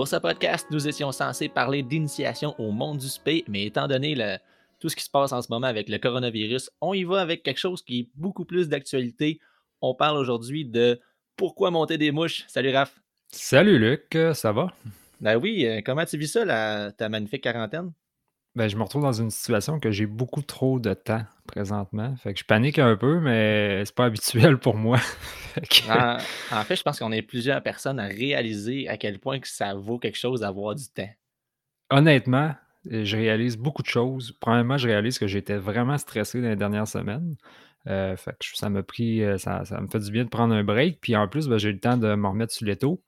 Pour ce podcast, nous étions censés parler d'initiation au monde du spé, mais étant donné tout ce qui se passe en ce moment avec le coronavirus, on y va avec quelque chose qui est beaucoup plus d'actualité. On parle aujourd'hui de pourquoi monter des mouches. Salut Raph. Salut Luc, ça va? Ben oui, euh, comment tu vis ça, ta magnifique quarantaine? Ben, je me retrouve dans une situation que j'ai beaucoup trop de temps présentement. Fait que je panique un peu, mais c'est pas habituel pour moi. en, fait, je pense qu'on est plusieurs personnes à réaliser à quel point que ça vaut quelque chose d'avoir du temps. Honnêtement, je réalise beaucoup de choses. Premièrement, je réalise que j'étais vraiment stressé dans les dernières semaines. Euh, fait que ça m'a pris, euh, ça, me fait du bien de prendre un break. Puis en plus, ben, j'ai eu le temps de me remettre sur l'étau.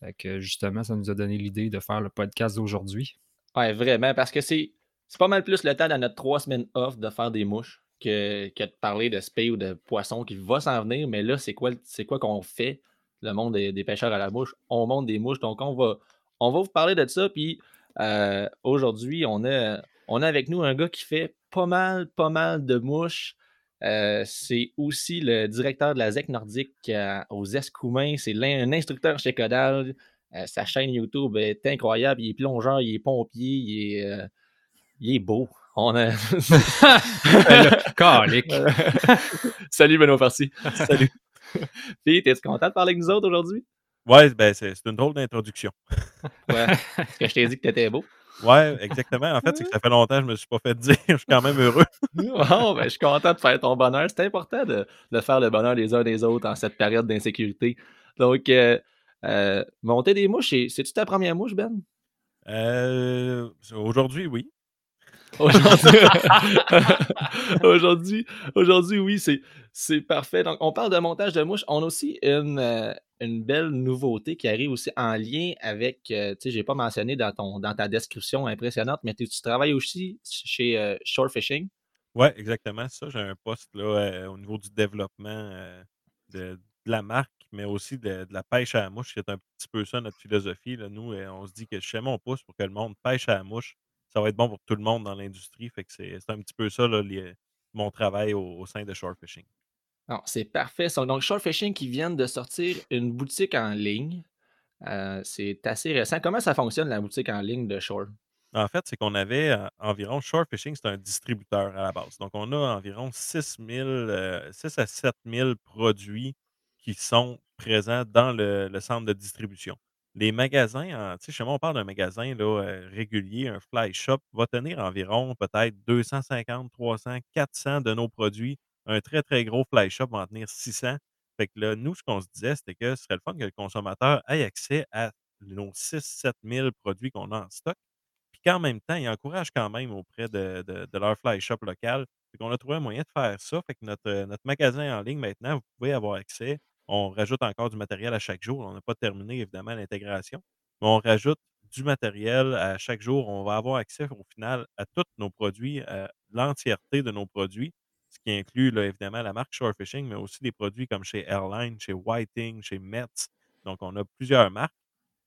Fait que justement, ça nous a donné l'idée de faire le podcast d'aujourd'hui. Ouais, vraiment, parce que c'est c'est pas mal plus le temps dans notre trois semaines off de faire des mouches que, de parler de spé ou de poisson qui va s'en venir. Mais là, c'est quoi, c'est quoi qu'on fait, le monde des, pêcheurs à la mouche? On monte des mouches. Donc, on va, on va vous parler de ça. Puis euh, aujourd'hui, on a, on avec nous un gars qui fait pas mal, pas mal de mouches. Euh, c'est aussi le directeur de la ZEC nordique euh, aux Escoumins. C'est un instructeur chez Codal. sa chaîne YouTube est incroyable. Il est plongeur, il est pompier, il est il est beau. On a. Calique. Salut Benoît Farsi. Salut. Puis, t'es-tu content de parler avec nous autres aujourd'hui? Ouais, ben c'est une drôle d'introduction. ouais. Parce que je t'ai dit que t'étais beau. Ouais, exactement. En fait, c'est que ça fait longtemps que je me suis pas fait dire. Je suis quand même heureux. oh, ben, je suis content de faire ton bonheur. C'est important de, de, faire le bonheur des uns des autres en cette période d'insécurité. Donc, euh, euh, monter des mouches, c'est-tu ta première mouche, Ben? Euh, aujourd'hui, oui. Aujourd'hui, oui, c'est, parfait. Donc, on parle de montage de mouches. On a aussi une, euh, une belle nouveauté qui arrive aussi en lien avec, euh, tu sais, j'ai pas mentionné dans, ton, dans ta description impressionnante, mais tu, travailles aussi chez euh, Shore Fishing? Oui, exactement. Ça, j'ai un poste là, au niveau du développement de, la marque, mais aussi de, la pêche à la mouche. C'est un petit peu ça notre philosophie. Nous, on se dit que je fais mon pouce pour que le monde pêche à la mouche ça va être bon pour tout le monde dans l'industrie. Fait que c'est un petit peu ça, mon travail au, sein de Short Fishing. c'est parfait. Donc, Short Fishing qui vient de sortir une boutique en ligne. Euh, c'est assez récent. Comment ça fonctionne, la boutique en ligne de Shore? En fait, c'est qu'on avait euh, environ, Short Fishing, c'est un distributeur à la base. Donc, on a environ 6, 000, euh, à 7 000 produits qui sont présents dans le centre de distribution. Les magasins, tu sais, chez moi, on parle d'un magasin euh, régulier, un fly shop, va tenir environ peut-être 250, 300, 400 de nos produits. Un très, très gros fly shop va en tenir 600. Fait que là, nous, ce qu'on se disait, c'était que ce serait le fun que le consommateur ait accès à nos 6 7 000 produits qu'on a en stock. Puis qu'en même temps, il encourage quand même auprès de, de, leur fly shop local. Fait qu'on a trouvé un moyen de faire ça. Fait que notre, notre magasin en ligne, maintenant, vous pouvez avoir accès on rajoute encore du matériel à chaque jour. On n'a pas terminé, évidemment, l'intégration, mais on rajoute du matériel à chaque jour. On va avoir accès au final à tous nos produits, à l'entièreté de nos produits, ce qui inclut évidemment la marque Shore Fishing, mais aussi des produits comme chez Airline, chez Whiting, chez Metz. Donc, on a plusieurs marques.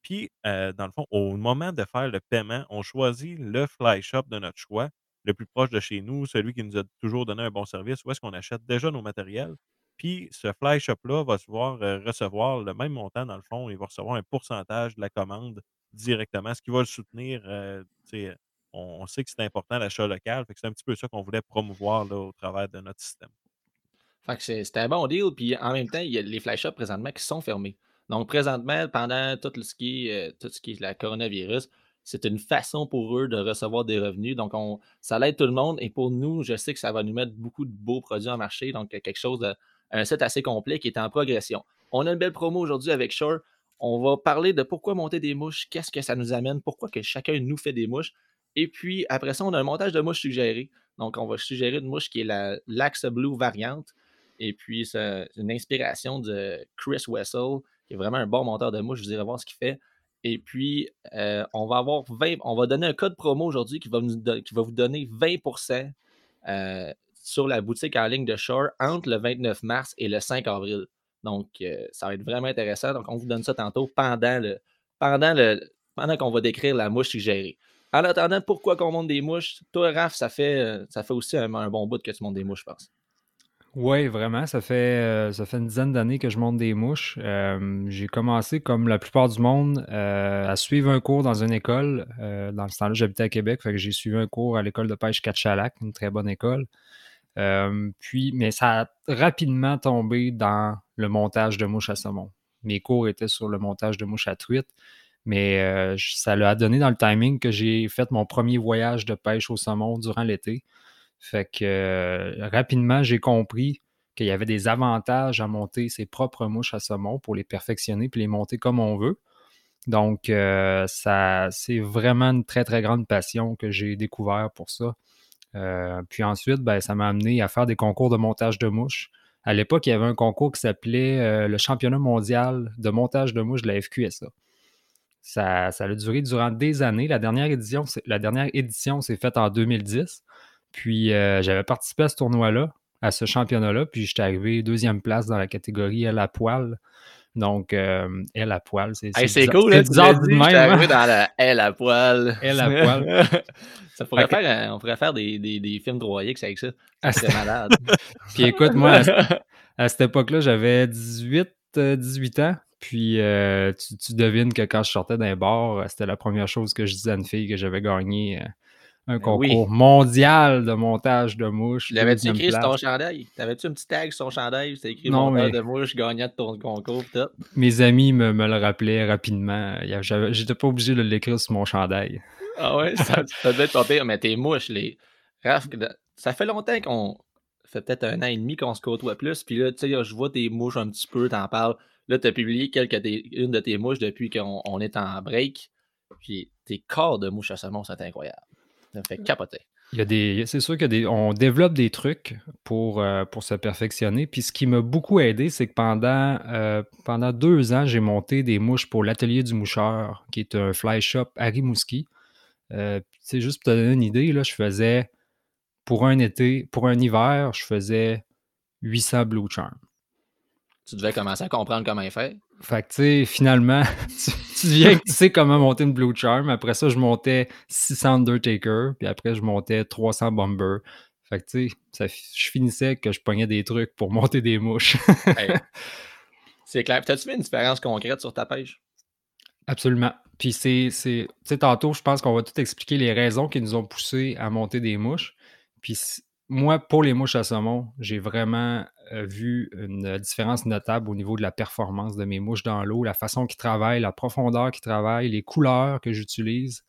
Puis, euh, dans le fond, au moment de faire le paiement, on choisit le fly shop de notre choix, le plus proche de chez nous, celui qui nous a toujours donné un bon service, où est-ce qu'on achète déjà nos matériels. Puis ce fly shop-là va pouvoir euh, recevoir le même montant, dans le fond, il va recevoir un pourcentage de la commande directement, ce qui va le soutenir. Euh, on, sait que c'est important l'achat local, c'est un petit peu ça qu'on voulait promouvoir là, au travers de notre système. C'est un bon deal, puis en même temps, il y a les fly shops présentement qui sont fermés. Donc présentement, pendant tout ce qui est, tout ce qui est la coronavirus, c'est une façon pour eux de recevoir des revenus. Donc, on, ça l'aide tout le monde. Et pour nous, je sais que ça va nous mettre beaucoup de beaux produits en marché. Donc, quelque chose de, un set assez complet qui est en progression. On a une belle promo aujourd'hui avec Shore. On va parler de pourquoi monter des mouches, qu'est-ce que ça nous amène, pourquoi que chacun nous fait des mouches. Et puis après ça, on a un montage de mouches suggéré. Donc, on va suggérer une mouche qui est la Lax Blue variante. Et puis, c'est une inspiration de Chris Wessel, qui est vraiment un bon monteur de mouches. Je vous irez voir ce qu'il fait. Et puis, euh, on va avoir 20, on va donner un code promo aujourd'hui qui, va qui va vous donner 20% euh, sur la boutique en ligne de Shore entre le 29 mars et le 5 avril. Donc, euh, ça va être vraiment intéressant. Donc, on vous donne ça tantôt pendant le pendant le pendant qu'on va décrire la mouche suggérée. En attendant, pourquoi qu'on monte des mouches? Toi, Raph, ça fait, ça fait aussi un, bon bout que tu montes des mouches, je pense. Oui, vraiment. Ça fait, euh, ça fait une dizaine d'années que je monte des mouches. Euh, j'ai commencé, comme la plupart du monde, euh, à suivre un cours dans une école. dans ce temps-là, j'habitais à Québec, fait j'ai suivi un cours à l'école de pêche Catchalac, une très bonne école. Puis, mais ça a rapidement tombé dans le montage de mouches à saumon. Mes cours étaient sur le montage de mouches à truite, mais ça l'a donné dans le timing que j'ai fait mon premier voyage de pêche au saumon durant l'été. Fait que euh, rapidement, j'ai compris qu'il y avait des avantages à monter ses propres mouches à saumon pour les perfectionner puis les monter comme on veut. Donc, euh, ça, c'est vraiment une très, très grande passion que j'ai découvert pour ça. Euh, puis ensuite, ben, ça m'a amené à faire des concours de montage de mouches. À l'époque, il y avait un concours qui s'appelait le championnat mondial de montage de mouches de la FQSA. Ça, ça a duré durant des années. La dernière édition, la s'est faite en 2010. Puis euh, j'avais participé à ce tournoi-là, à ce championnat-là, puis j'étais arrivé deuxième place dans la catégorie à poil. Donc, euh, elle à poil, c'est C'est cool, c'est bizarre du même. arrivé dans la Elle à poil. Elle à poil. ça pourrait faire, on pourrait faire des, des, des films 3X avec ça. C'est malade. puis écoute, moi, à, cette époque-là, j'avais 18, 18 euh, ans. Puis tu, tu, devines que quand je sortais d'un bar, c'était la première chose que je disais à une fille que j'avais gagné un ben concours mondial de montage de mouches. L'avais-tu écrit sur ton chandail? T'avais-tu un petit tag sur ton chandail? C'était écrit non, montage de mouches gagnant de ton concours. Tout? Mes amis me, me, le rappelaient rapidement. J'étais pas obligé de l'écrire sur mon chandail. Ah ouais, ça, ça devait être pas pire. Mais tes mouches, les. Raph, ça fait longtemps qu'on. fait peut-être un an et demi qu'on se côtoie plus. Puis là, tu sais, je vois tes mouches un petit peu, t'en parles. Là, tu as publié quelques une de tes mouches depuis qu'on est en break. Puis tes corps de mouches à saumon sont incroyables. Ça fait capoter. Il y a des, c'est sûr qu'on développe des trucs pour, euh, pour se perfectionner. Puis ce qui m'a beaucoup aidé, c'est que pendant, euh, pendant deux ans, j'ai monté des mouches pour l'atelier du moucheur, qui est un fly shop à Rimouski. Euh, c'est juste pour te donner une idée, là, je faisais pour un été, pour un hiver, je faisais 800 Blue Charm. Tu devais commencer à comprendre comment il fait. Que, tu sais, finalement, tu, viens que tu sais comment monter une Blue Charm. Après ça, je montais 600 Undertaker, puis après, je montais 300 Bomber. Fait que, tu sais, je finissais que je pognais des trucs pour monter des mouches. C'est clair. T'as-tu vu une différence concrète sur ta pêche? Absolument. Puis c'est, tu sais, tantôt, je pense qu'on va tout expliquer les raisons qui nous ont poussé à monter des mouches. Puis moi, pour les mouches à saumon, j'ai vraiment vu une différence notable au niveau de la performance de mes mouches dans l'eau, la façon qu'ils travaillent, la profondeur qu'ils travaillent, les couleurs que j'utilise.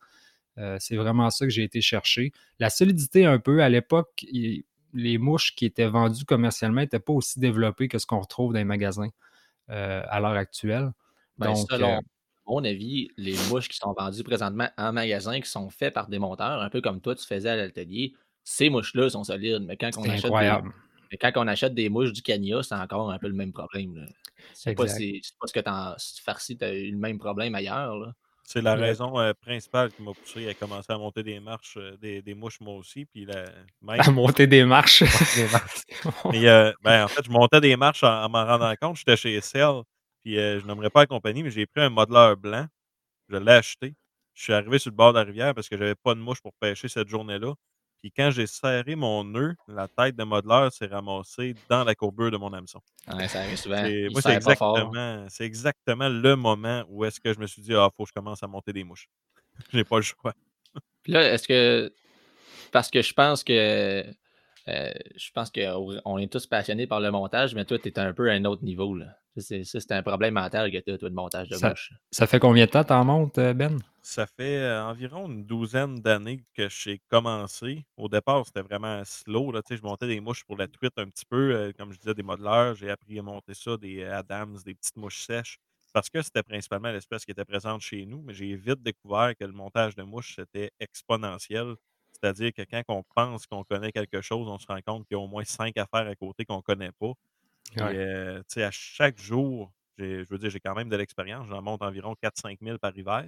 Euh, c'est vraiment ça que j'ai été chercher. La solidité, un peu, à l'époque, les mouches qui étaient vendues commercialement n'étaient pas aussi développées que ce qu'on retrouve dans les magasins euh, à l'heure actuelle. Ben, Donc, selon mon avis, les mouches qui sont vendues présentement en magasin, qui sont faites par des monteurs, un peu comme toi, tu faisais à l'atelier, ces mouches-là sont solides, mais quand on, achète des, quand on achète des mouches du Kenya, c'est encore un peu le même problème. C'est pas, si, pas ce que tu farci, tu as eu le même problème ailleurs. C'est la raison euh, principale qui m'a poussé à commencer à monter des marches, euh, des, mouches moi aussi. Puis À monter des marches. Euh, ben, en fait, je montais des marches en, m'en rendant compte. J'étais chez Cell, puis je n'aimerais pas la compagnie, mais j'ai pris un modeleur blanc. Je l'ai acheté. Je suis arrivé sur le bord de la rivière parce que j'avais pas de mouches pour pêcher cette journée-là. Puis quand j'ai serré mon nœud, la tête de modeleur s'est ramassée dans la courbure de mon hameçon. Ouais, ça arrive souvent. moi, c'est exactement, c'est exactement le moment où est-ce que je me suis dit, ah, faut que je commence à monter des mouches. j'ai pas le choix. Puis là, est-ce que. Parce que je pense que. Euh, je pense qu'on est tous passionnés par le montage, mais toi, tu es un peu à un autre niveau. Là. C'est un problème mental que tu as, toi, de montage de ça, Ça fait combien de temps t'en montes, euh, Ben? Ça fait euh, environ une douzaine d'années que j'ai commencé. Au départ, c'était vraiment slow. Là, je montais des mouches pour la truite un petit peu, euh, comme je disais, des modeleurs. J'ai appris à monter ça, des Adams, des petites mouches sèches, parce que c'était principalement l'espèce qui était présente chez nous. Mais j'ai vite découvert que le montage de mouches, c'était exponentiel. C'est-à-dire que quand on pense qu'on connaît quelque chose, on se rend compte qu'il y a au moins cinq affaires à côté qu'on ne connaît pas. Et, à chaque jour, je veux dire, j'ai quand même de l'expérience. J'en monte environ 4-5 000 par hiver.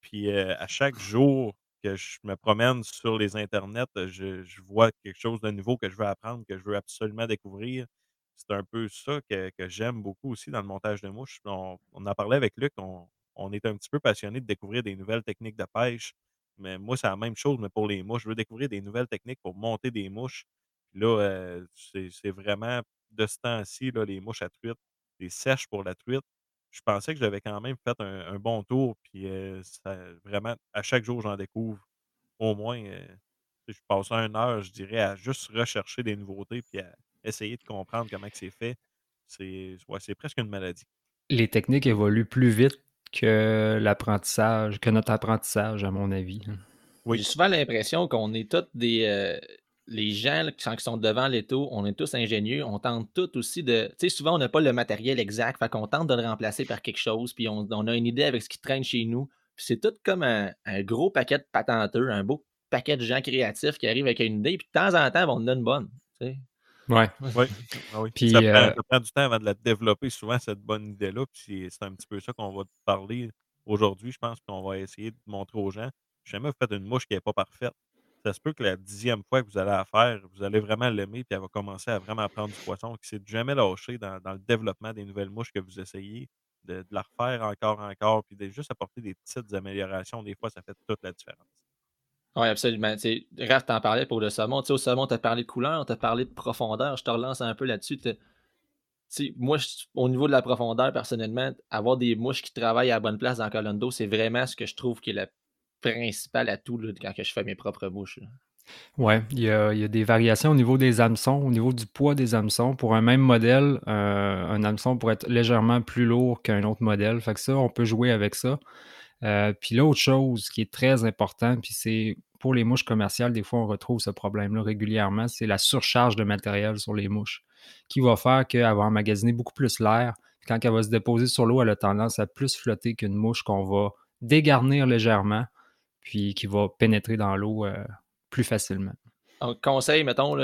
Puis à chaque jour que je me promène sur les internets, je, je vois quelque chose de nouveau que je veux apprendre, que je veux absolument découvrir. C'est un peu ça que, que j'aime beaucoup aussi dans le montage de mouches. On, on en parlait avec Luc, on, on est un petit peu passionné de découvrir des nouvelles techniques de pêche. Mais moi, c'est la même chose, mais pour les mouches. Je veux découvrir des nouvelles techniques pour monter des mouches. Puis là, euh, c'est vraiment de ce temps-ci, là, les mouches à truite, les sèches pour la truite. Je pensais que j'avais quand même fait un, un bon tour. Puis euh, ça- vraiment, à chaque jour, j'en découvre au moins. euh, je passe une heure, je dirais, à juste rechercher des nouveautés puis à essayer de comprendre comment que c'est fait. C'est ouais, c'est presque une maladie. Les techniques évoluent plus vite que l'apprentissage, que notre apprentissage, à mon avis. Oui. J'ai souvent l'impression qu'on est tous des. euh, les gens là, qui sont- devant l'étau, on est tous ingénieux. On tente tous aussi de. Tu sais, souvent, on n'a pas le matériel exact. Fait qu'on tente de le remplacer par quelque chose. Puis on, on a une idée avec ce qui traîne chez nous. Puis c'est tout comme un, un gros paquet de patenteux, un beau paquet de gens créatifs qui arrivent avec une idée. Puis de temps en temps, on en donne une bonne. tu sais. Ouais. Oui, ah oui. Puis, ça, prend, euh, ça prend du temps avant de la développer, souvent, cette bonne idée-là. Puis c'est c'est un petit peu ça qu'on va te parler aujourd'hui, je pense, qu'on va essayer de montrer aux gens. Jamais vous faites une mouche qui n'est pas parfaite. Ça se peut que la dixième fois que vous allez la faire, vous allez vraiment l'aimer, puis elle va commencer à vraiment prendre du poisson. Qui c'est de jamais lâcher dans, le développement des nouvelles mouches que vous essayez, de, la refaire encore, encore, puis de juste apporter des petites améliorations. Des fois, ça fait toute la différence. Oui, absolument. Tu sais, Raph, t'en parlais pour le saumon. Tu sais, au saumon, t'as parlé de couleur, t'as parlé de profondeur. Je te relance un peu là-dessus. Moi, au niveau de la profondeur, personnellement, avoir des mouches qui travaillent à la bonne place dans la colonne d'eau, c'est vraiment ce que je trouve qui est le principal atout là, quand que je fais mes propres mouches. Ouais, il y a, des variations au niveau des hameçons, au niveau du poids des hameçons. Pour un même modèle, euh, un hameçon pourrait être légèrement plus lourd qu'un autre modèle. Fait que ça, on peut jouer avec ça. Euh, puis l'autre chose qui est très important, puis c'est pour les mouches commerciales, des fois on retrouve ce problème-là régulièrement, c'est la surcharge de matériel sur les mouches, qui va faire qu'elle va emmagasiner beaucoup plus l'air. Quand elle va se déposer sur l'eau, elle a tendance à plus flotter qu'une mouche qu'on va dégarnir légèrement, puis qui va pénétrer dans l'eau euh, plus facilement. Donc, conseil, mettons,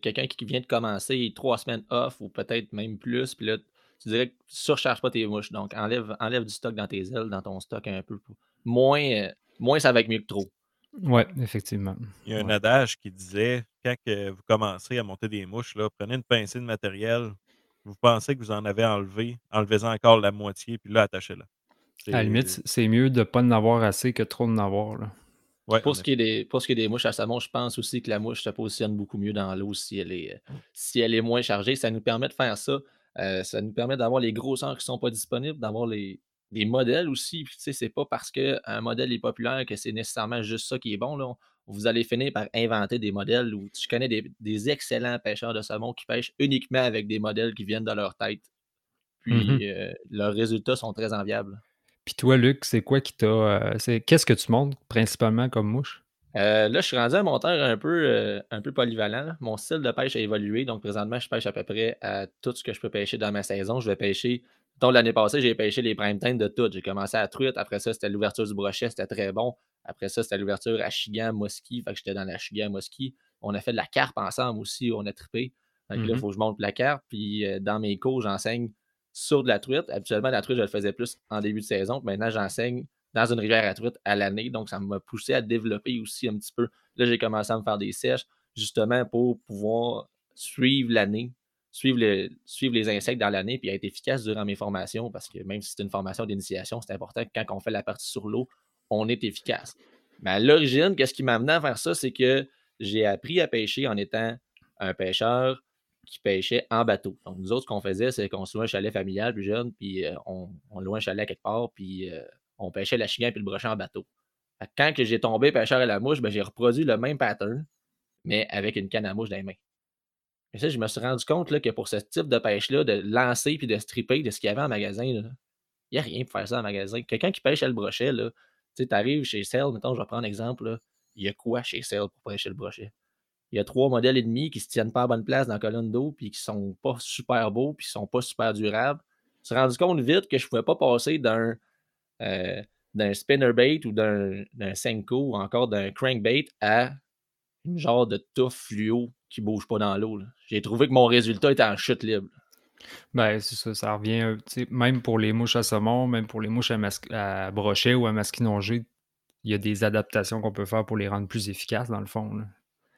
quelqu'un qui vient de commencer, trois semaines off ou peut-être même plus, puis là, tu dirais que tu surcharges pas tes mouches. Donc, enlève, enlève du stock dans tes ailes, dans ton stock un peu. Moins, euh, moins ça va être mieux que trop. Ouais, effectivement. Il y a un adage qui disait quand que vous commencez à monter des mouches, là, prenez une pincée de matériel. Vous pensez que vous en avez enlevé, enlevez-en encore la moitié, puis là, attachez-la. À la limite, c'est mieux de ne pas en avoir assez que trop d'en avoir. Là. Ouais, Pour en ce, qui est des, pour ce qui est des mouches à saumon, je pense aussi que la mouche se positionne beaucoup mieux dans l'eau si elle est, euh, si elle est moins chargée. Ça nous permet de faire ça. Euh, ça nous permet d'avoir les grosseurs qui ne sont pas disponibles, d'avoir les, des modèles aussi. Puis, tu sais, c'est pas parce qu'un modèle est populaire que c'est nécessairement juste ça qui est bon. Là. Vous allez finir par inventer des modèles où tu connais des, des excellents pêcheurs de saumon qui pêchent uniquement avec des modèles qui viennent de leur tête. Puis, Mhm. euh, leurs résultats sont très enviables. Puis toi, Luc, c'est quoi qui t'a. euh, Qu'est-ce que tu montes principalement comme mouche? Euh, là, je suis rendu un monteur un peu, euh, un peu polyvalent. Mon style de pêche a évolué. Donc, présentement, je pêche à peu près à tout ce que je peux pêcher dans ma saison. Je vais pêcher. Donc, l'année passée, j'ai pêché les prime time de tout. J'ai commencé à truite. Après ça, c'était l'ouverture du brochet. C'était très bon. Après ça, c'était l'ouverture à Chigan, Mosquée. Fait que j'étais dans la Chigan, Mosquée. On a fait de la carpe ensemble aussi. On a trippé. Fait que là, il Mhm. faut que je monte la carpe. Puis, euh, dans mes cours, j'enseigne sur de la truite. Habituellement, la truite, je le faisais plus en début de saison. Maintenant, j'enseigne dans une rivière à truite à l'année. Donc, ça m'a poussé à développer aussi un petit peu. Là, j'ai commencé à me faire des sèches, justement pour pouvoir suivre l'année, suivre, suivre les insectes dans l'année, puis être efficace durant mes formations, parce que même si c'est une formation d'initiation, c'est important que quand on fait la partie sur l'eau, on est efficace. Mais à l'origine, qu'est-ce qui m'a amené à faire ça, c'est que j'ai appris à pêcher en étant un pêcheur qui pêchait en bateau. Donc, nous autres, ce qu'on faisait, c'est qu'on se louait un chalet familial plus jeune, puis euh, on, louait un chalet à quelque part, puis euh, on pêchait la chigan puis le brochet en bateau. Quand j'ai tombé pêcheur à la mouche, ben, j'ai reproduit le même pattern, mais avec une canne à mouche dans les mains. Et ça, je me suis rendu compte là, que pour ce type de pêche-là, de lancer puis de stripper de ce qu'il y avait en magasin, il n'y a rien pour faire ça en magasin. Quelqu'un qui pêche à le brochet, tu arrives chez Cell, mettons, je vais prendre un exemple, il y a quoi chez Cell pour pêcher le brochet? Il y a trois modèles et demi qui ne se tiennent pas à bonne place dans la colonne d'eau, puis qui sont pas super beaux, puis qui sont pas super durables. Je me suis rendu compte vite que je ne pouvais pas passer d'un euh, spinnerbait ou d'un Senko ou encore d'un crankbait à une genre de touffe fluo qui bouge pas dans l'eau. J'ai trouvé que mon résultat était en chute libre. Ben, c'est ça, ça revient, euh, même pour les mouches à saumon, même pour les mouches à, à brochet ou à masquinongé, il y a des adaptations qu'on peut faire pour les rendre plus efficaces, dans le fond.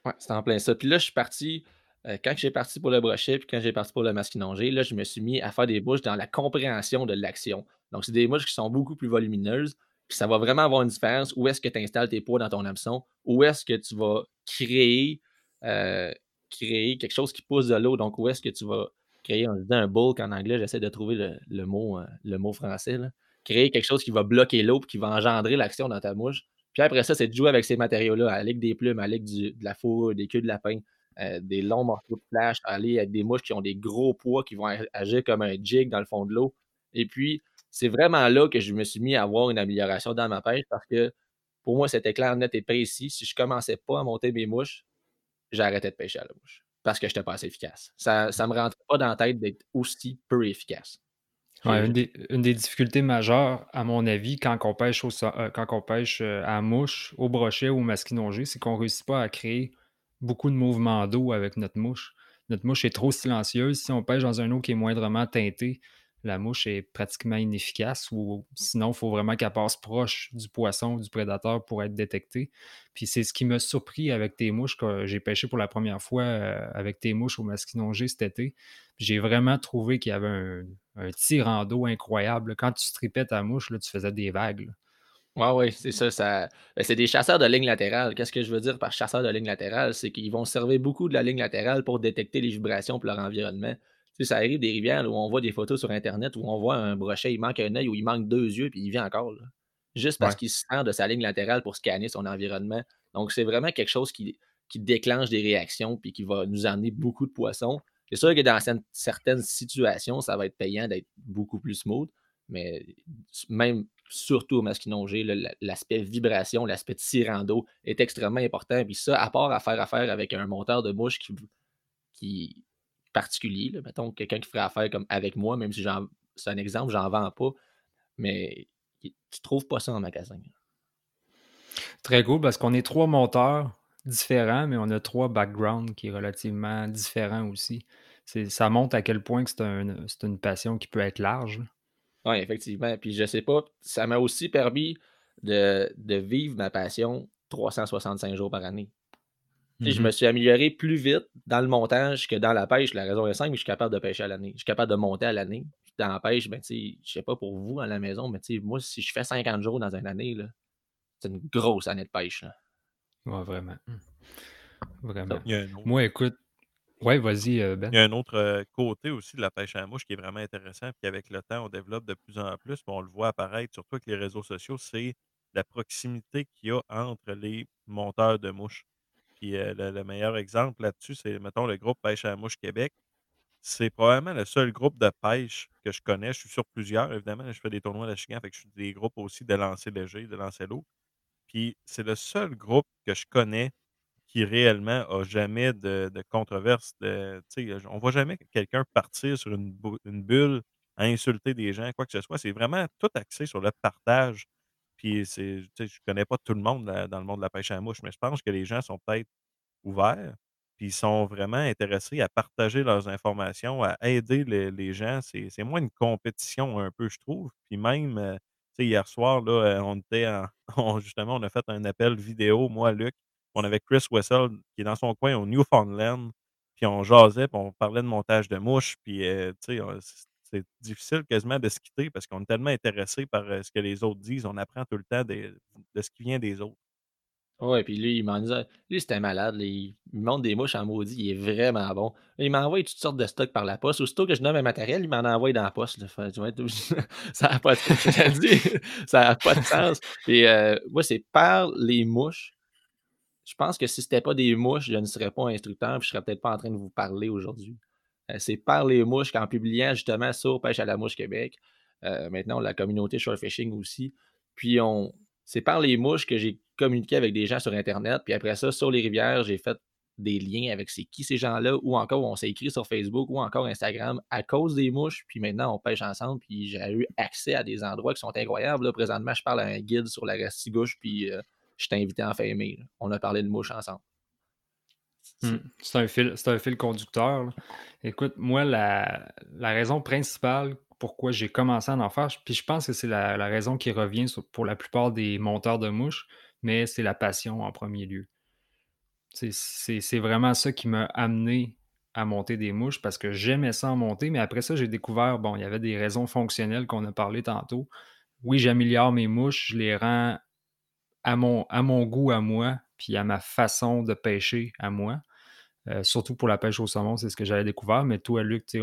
Ouais, c'est en plein ça. Puis là, je suis parti, euh, quand j'ai parti pour le brochet, puis quand j'ai parti pour le masquinongé, là, je me suis mis à faire des mouches dans la compréhension de l'action. Donc, c'est des mouches qui sont beaucoup plus volumineuses, puis ça va vraiment avoir une différence où est-ce que tu installes tes poids dans ton hameçon, où est-ce que tu vas créer, euh, créer quelque chose qui pousse de l'eau, donc où est-ce que tu vas créer, on un bulk en anglais, j'essaie de trouver le, mot, euh, le mot français, créer quelque chose qui va bloquer l'eau, qui va engendrer l'action dans ta mouche. Puis après ça, c'est de jouer avec ces matériaux-là, avec des plumes, avec de la fourrure, des queues de lapin, euh, des longs morceaux de flash, aller avec des mouches qui ont des gros poids, qui vont agir comme un jig dans le fond de l'eau. Et puis, c'est vraiment là que je me suis mis à avoir une amélioration dans ma pêche parce que pour moi, c'était clair, net et précis. Si je commençais pas à monter mes mouches, j'arrêtais de pêcher à la mouche parce que je n'étais pas assez efficace. Ça ne me rentrait pas dans la tête d'être aussi peu efficace. Une, des, difficultés majeures, à mon avis, quand on pêche, au, euh, quand on pêche euh, à mouche, au brochet ou au masquinongé, c'est qu'on ne réussit pas à créer beaucoup de mouvements d'eau avec notre mouche. Notre mouche est trop silencieuse. Si on pêche dans un eau qui est moindrement teintée, la mouche est pratiquement inefficace ou sinon, il faut vraiment qu'elle passe proche du poisson, du prédateur pour être détectée. Puis c'est ce qui m'a surpris avec tes mouches que j'ai pêché pour la première fois euh, avec tes mouches au masquinongé cet été. J'ai vraiment trouvé qu'il y avait un, un tir en dos incroyable. Quand tu stripais ta mouche, là, tu faisais des vagues. Oui, oui, c'est ça. ça... Ben, c'est des chasseurs de ligne latérale. Qu'est-ce que je veux dire par chasseur de ligne latérale? C'est qu'ils vont servir beaucoup de la ligne latérale pour détecter les vibrations pour leur environnement. Tu sais, ça arrive des rivières où on voit des photos sur Internet où on voit un brochet, il manque un œil ou il manque deux yeux, puis il vit encore. Juste parce qu'il se sert de sa ligne latérale pour scanner son environnement. Donc, c'est vraiment quelque chose qui, qui déclenche des réactions puis qui va nous amener beaucoup de poissons. C'est sûr que dans certaines situations, ça va être payant d'être beaucoup plus smooth, mais même surtout au masquinongé, l'aspect vibration, l'aspect tirant d'eau est extrêmement important. Puis ça, à part à faire affaire avec un monteur de mouche qui, qui particulier, mettons quelqu'un qui ferait affaire comme avec moi, même si c'est un exemple, j'en vends pas, mais tu trouves pas ça en magasin. Très cool parce qu'on est trois monteurs différents, mais on a trois backgrounds qui sont relativement différents aussi. Ça montre à quel point c'est une passion qui peut être large. Oui, effectivement. Puis je sais pas, ça m'a aussi permis de, vivre ma passion 365 jours par année. Je me mm-hmm. suis amélioré plus vite dans le montage que dans la pêche. La raison est simple, je suis capable de pêcher à l'année. Je suis capable de monter à l'année. Dans la pêche, ben, je sais pas pour vous à la maison, mais moi, si je fais 50 jours dans une année, c'est une grosse année de pêche. Oui, vraiment. Vraiment. Moi, écoute, oui, vas-y, euh, Ben. Il y a un autre euh, côté aussi de la pêche à la mouche qui est vraiment intéressant, puis avec le temps, on développe de plus en plus, on le voit apparaître, surtout avec les réseaux sociaux, c'est la proximité qu'il y a entre les monteurs de mouches. Puis euh, le, meilleur exemple là-dessus, c'est, mettons, le groupe Pêche à la mouche Québec. C'est probablement le seul groupe de pêche que je connais. Je suis sur plusieurs, évidemment. Je fais des tournois de chien, fait que je suis des groupes aussi de lancer léger, de lancer lourd. Puis c'est le seul groupe que je connais qui réellement a jamais de, de controverse. De, on voit jamais quelqu'un partir sur une, bulle à insulter des gens, quoi que ce soit. C'est vraiment tout axé sur le partage. Puis je ne connais pas tout le monde dans le monde de la pêche à mouche, mais je pense que les gens sont peut-être ouverts. Puis ils sont vraiment intéressés à partager leurs informations, à aider les, gens. C'est moins une compétition un peu, je trouve. Puis même, euh, hier soir, là, euh, on était justement, on a fait un appel vidéo, moi, Luc, on avait Chris Wessel qui est dans son coin au Newfoundland, puis on jasait, puis on parlait de montage de mouches, puis euh, tu sais, c'est difficile quasiment de se quitter parce qu'on est tellement intéressé par euh, ce que les autres disent, on apprend tout le temps de, ce qui vient des autres. Ouais, puis lui, il m'en disait, lui, c'était malade, il monte des mouches en maudit, il est vraiment bon. Il m'envoie toutes sortes de stocks par la poste. Aussitôt que je nomme un matériel, il m'en envoie dans la poste. ça n'a pas, de... pas de sens. Et euh, moi, c'est par les mouches je pense que si ce n'était pas des mouches, je ne serais pas instructeur, puis je serais peut-être pas en train de vous parler aujourd'hui. Euh, c'est par les mouches qu'en publiant justement sur Pêche à la mouche Québec, euh, maintenant la communauté short fishing aussi, puis on, c'est par les mouches que j'ai communiqué avec des gens sur Internet, puis après ça, sur les rivières, j'ai fait des liens avec c'est qui ces gens-là, ou encore on s'est écrit sur Facebook, ou encore Instagram à cause des mouches, puis maintenant on pêche ensemble, puis j'ai eu accès à des endroits qui sont incroyables. Là, présentement, je parle à un guide sur la Restigouche, puis euh, je t'ai invité en fin On a parlé de mouches ensemble. Mmh. C'est un, fil, un fil conducteur. Écoute, moi, la, raison principale pourquoi j'ai commencé à en faire, puis je pense que c'est la, raison qui revient pour la plupart des monteurs de mouches, mais c'est la passion en premier lieu. C'est vraiment ça qui m'a amené à monter des mouches parce que j'aimais ça en monter, mais après ça, j'ai découvert, bon, il y avait des raisons fonctionnelles qu'on a parlé tantôt. Oui, j'améliore mes mouches, je les rends à mon, à mon goût à moi, puis à ma façon de pêcher à moi. Euh, surtout pour la pêche au saumon, c'est ce que j'avais découvert. Mais toi, Luc, tu,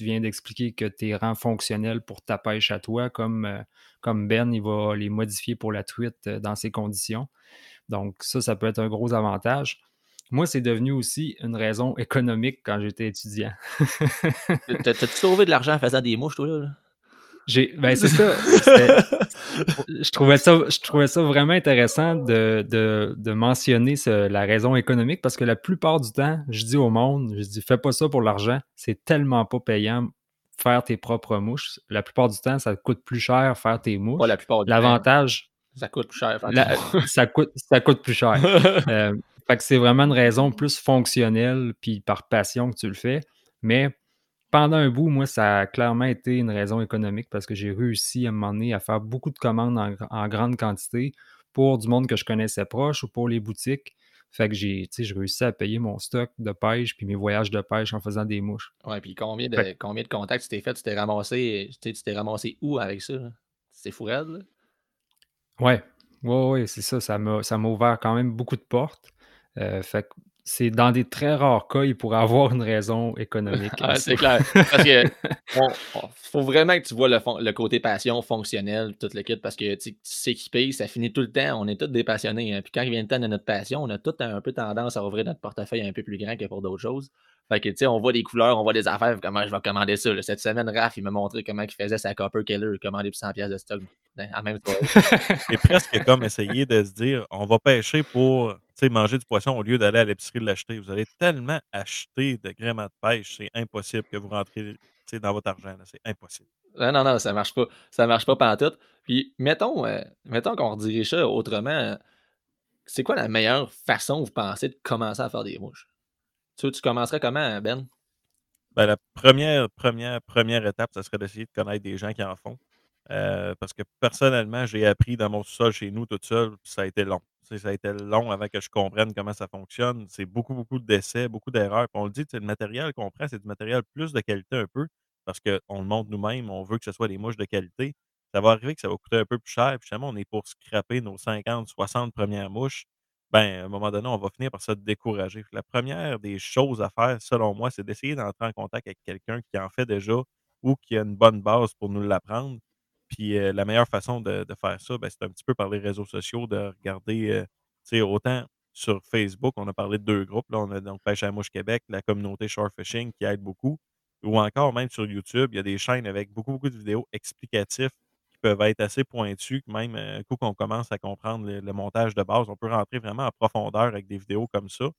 viens d'expliquer que tu es rend fonctionnel pour ta pêche à toi, comme, euh, comme Ben, il va les modifier pour la truite euh, dans ces conditions. Donc, ça, ça peut être un gros avantage. Moi, c'est devenu aussi une raison économique quand j'étais étudiant. T'as-tu sauvé de l'argent en faisant des mouches, toi, là? Ben c'est ça. je, trouvais ça. je trouvais ça vraiment intéressant de, de, mentionner la raison économique parce que la plupart du temps, je dis au monde, je dis fais pas ça pour l'argent, c'est tellement pas payant faire tes propres mouches. La plupart du temps, ça coûte plus cher faire tes mouches. Pas la plupart du L'avantage. Ça coûte plus cher. ça, coûte, ça coûte plus cher. euh, fait que c'est vraiment une raison plus fonctionnelle puis par passion que tu le fais. Mais pendant un bout, moi, ça a clairement été une raison économique parce que j'ai réussi à un moment donné à faire beaucoup de commandes en, grande quantité pour du monde que je connaissais proche ou pour les boutiques. Fait que j'ai, réussi à payer mon stock de pêche puis mes voyages de pêche en faisant des mouches. Ouais, puis combien de, combien de contacts tu t'es fait? Tu t'es ramassé, tu t'es ramassé où avec ça? C'est fou là? Ouais, ouais, ouais, c'est ça. Ça m'a ouvert quand même beaucoup de portes. Euh, fait que c'est dans des très rares cas, il pourrait avoir une raison économique. Ah, c'est clair. Parce que faut vraiment que tu vois le, côté passion fonctionnel, toute l'équipe, parce que s'équiper, ça finit tout le temps. On est tous des passionnés. Hein. Puis quand il vient le temps de notre passion, on a tout un peu tendance à ouvrir notre portefeuille un peu plus grand que pour d'autres choses. Fait que, tu sais, on voit des couleurs, on voit des affaires, comment je vais commander ça. Cette semaine, Raph, il m'a montré comment il faisait sa Copper Keller, il commandait plus 100 pièces de stock en même temps. C'est presque comme essayer de se dire, on va pêcher pour manger du poisson au lieu d'aller à l'épicerie l'acheter. Vous allez tellement acheter de gréements de pêche, c'est impossible que vous rentrez dans votre argent. C'est impossible. Non, non, non, ça marche pas. Ça marche pas pendant tout. Puis, mettons, euh, mettons qu'on redirige ça autrement. C'est quoi la meilleure façon, vous pensez, de commencer à faire des mouches? Tu, tu commencerais comment, Ben? Ben, la première, première, première étape, ça serait d'essayer de connaître des gens qui en font. Euh, parce que personnellement, j'ai appris dans mon sol chez nous tout seul, ça a été long. ça a été long avant que je comprenne comment ça fonctionne. C'est beaucoup, beaucoup d'essais, beaucoup d'erreurs. on le dit, le matériel qu'on prend, c'est du matériel plus de qualité un peu, parce qu'on le montre nous-mêmes, on veut que ce soit des mouches de qualité. Ça va arriver que ça va coûter un peu plus cher, puis justement, on est pour scraper nos 50, 60 premières mouches ben, à un moment donné, on va finir par se décourager. La première des choses à faire, selon moi, c'est d'essayer d'entrer en contact avec quelqu'un qui en fait déjà ou qui a une bonne base pour nous l'apprendre. Puis euh, la meilleure façon de, faire ça, ben, c'est un petit peu par les réseaux sociaux, de regarder, euh, tu sais, autant sur Facebook, on a parlé de deux groupes. Là, on a donc Pêche à Mouche Québec, la communauté Short Fishing qui aide beaucoup. Ou encore même sur YouTube, il y a des chaînes avec beaucoup, beaucoup de vidéos explicatives peuvent être assez pointus, même un coup qu'on commence à comprendre le, montage de base, on peut rentrer vraiment en profondeur avec des vidéos comme ça.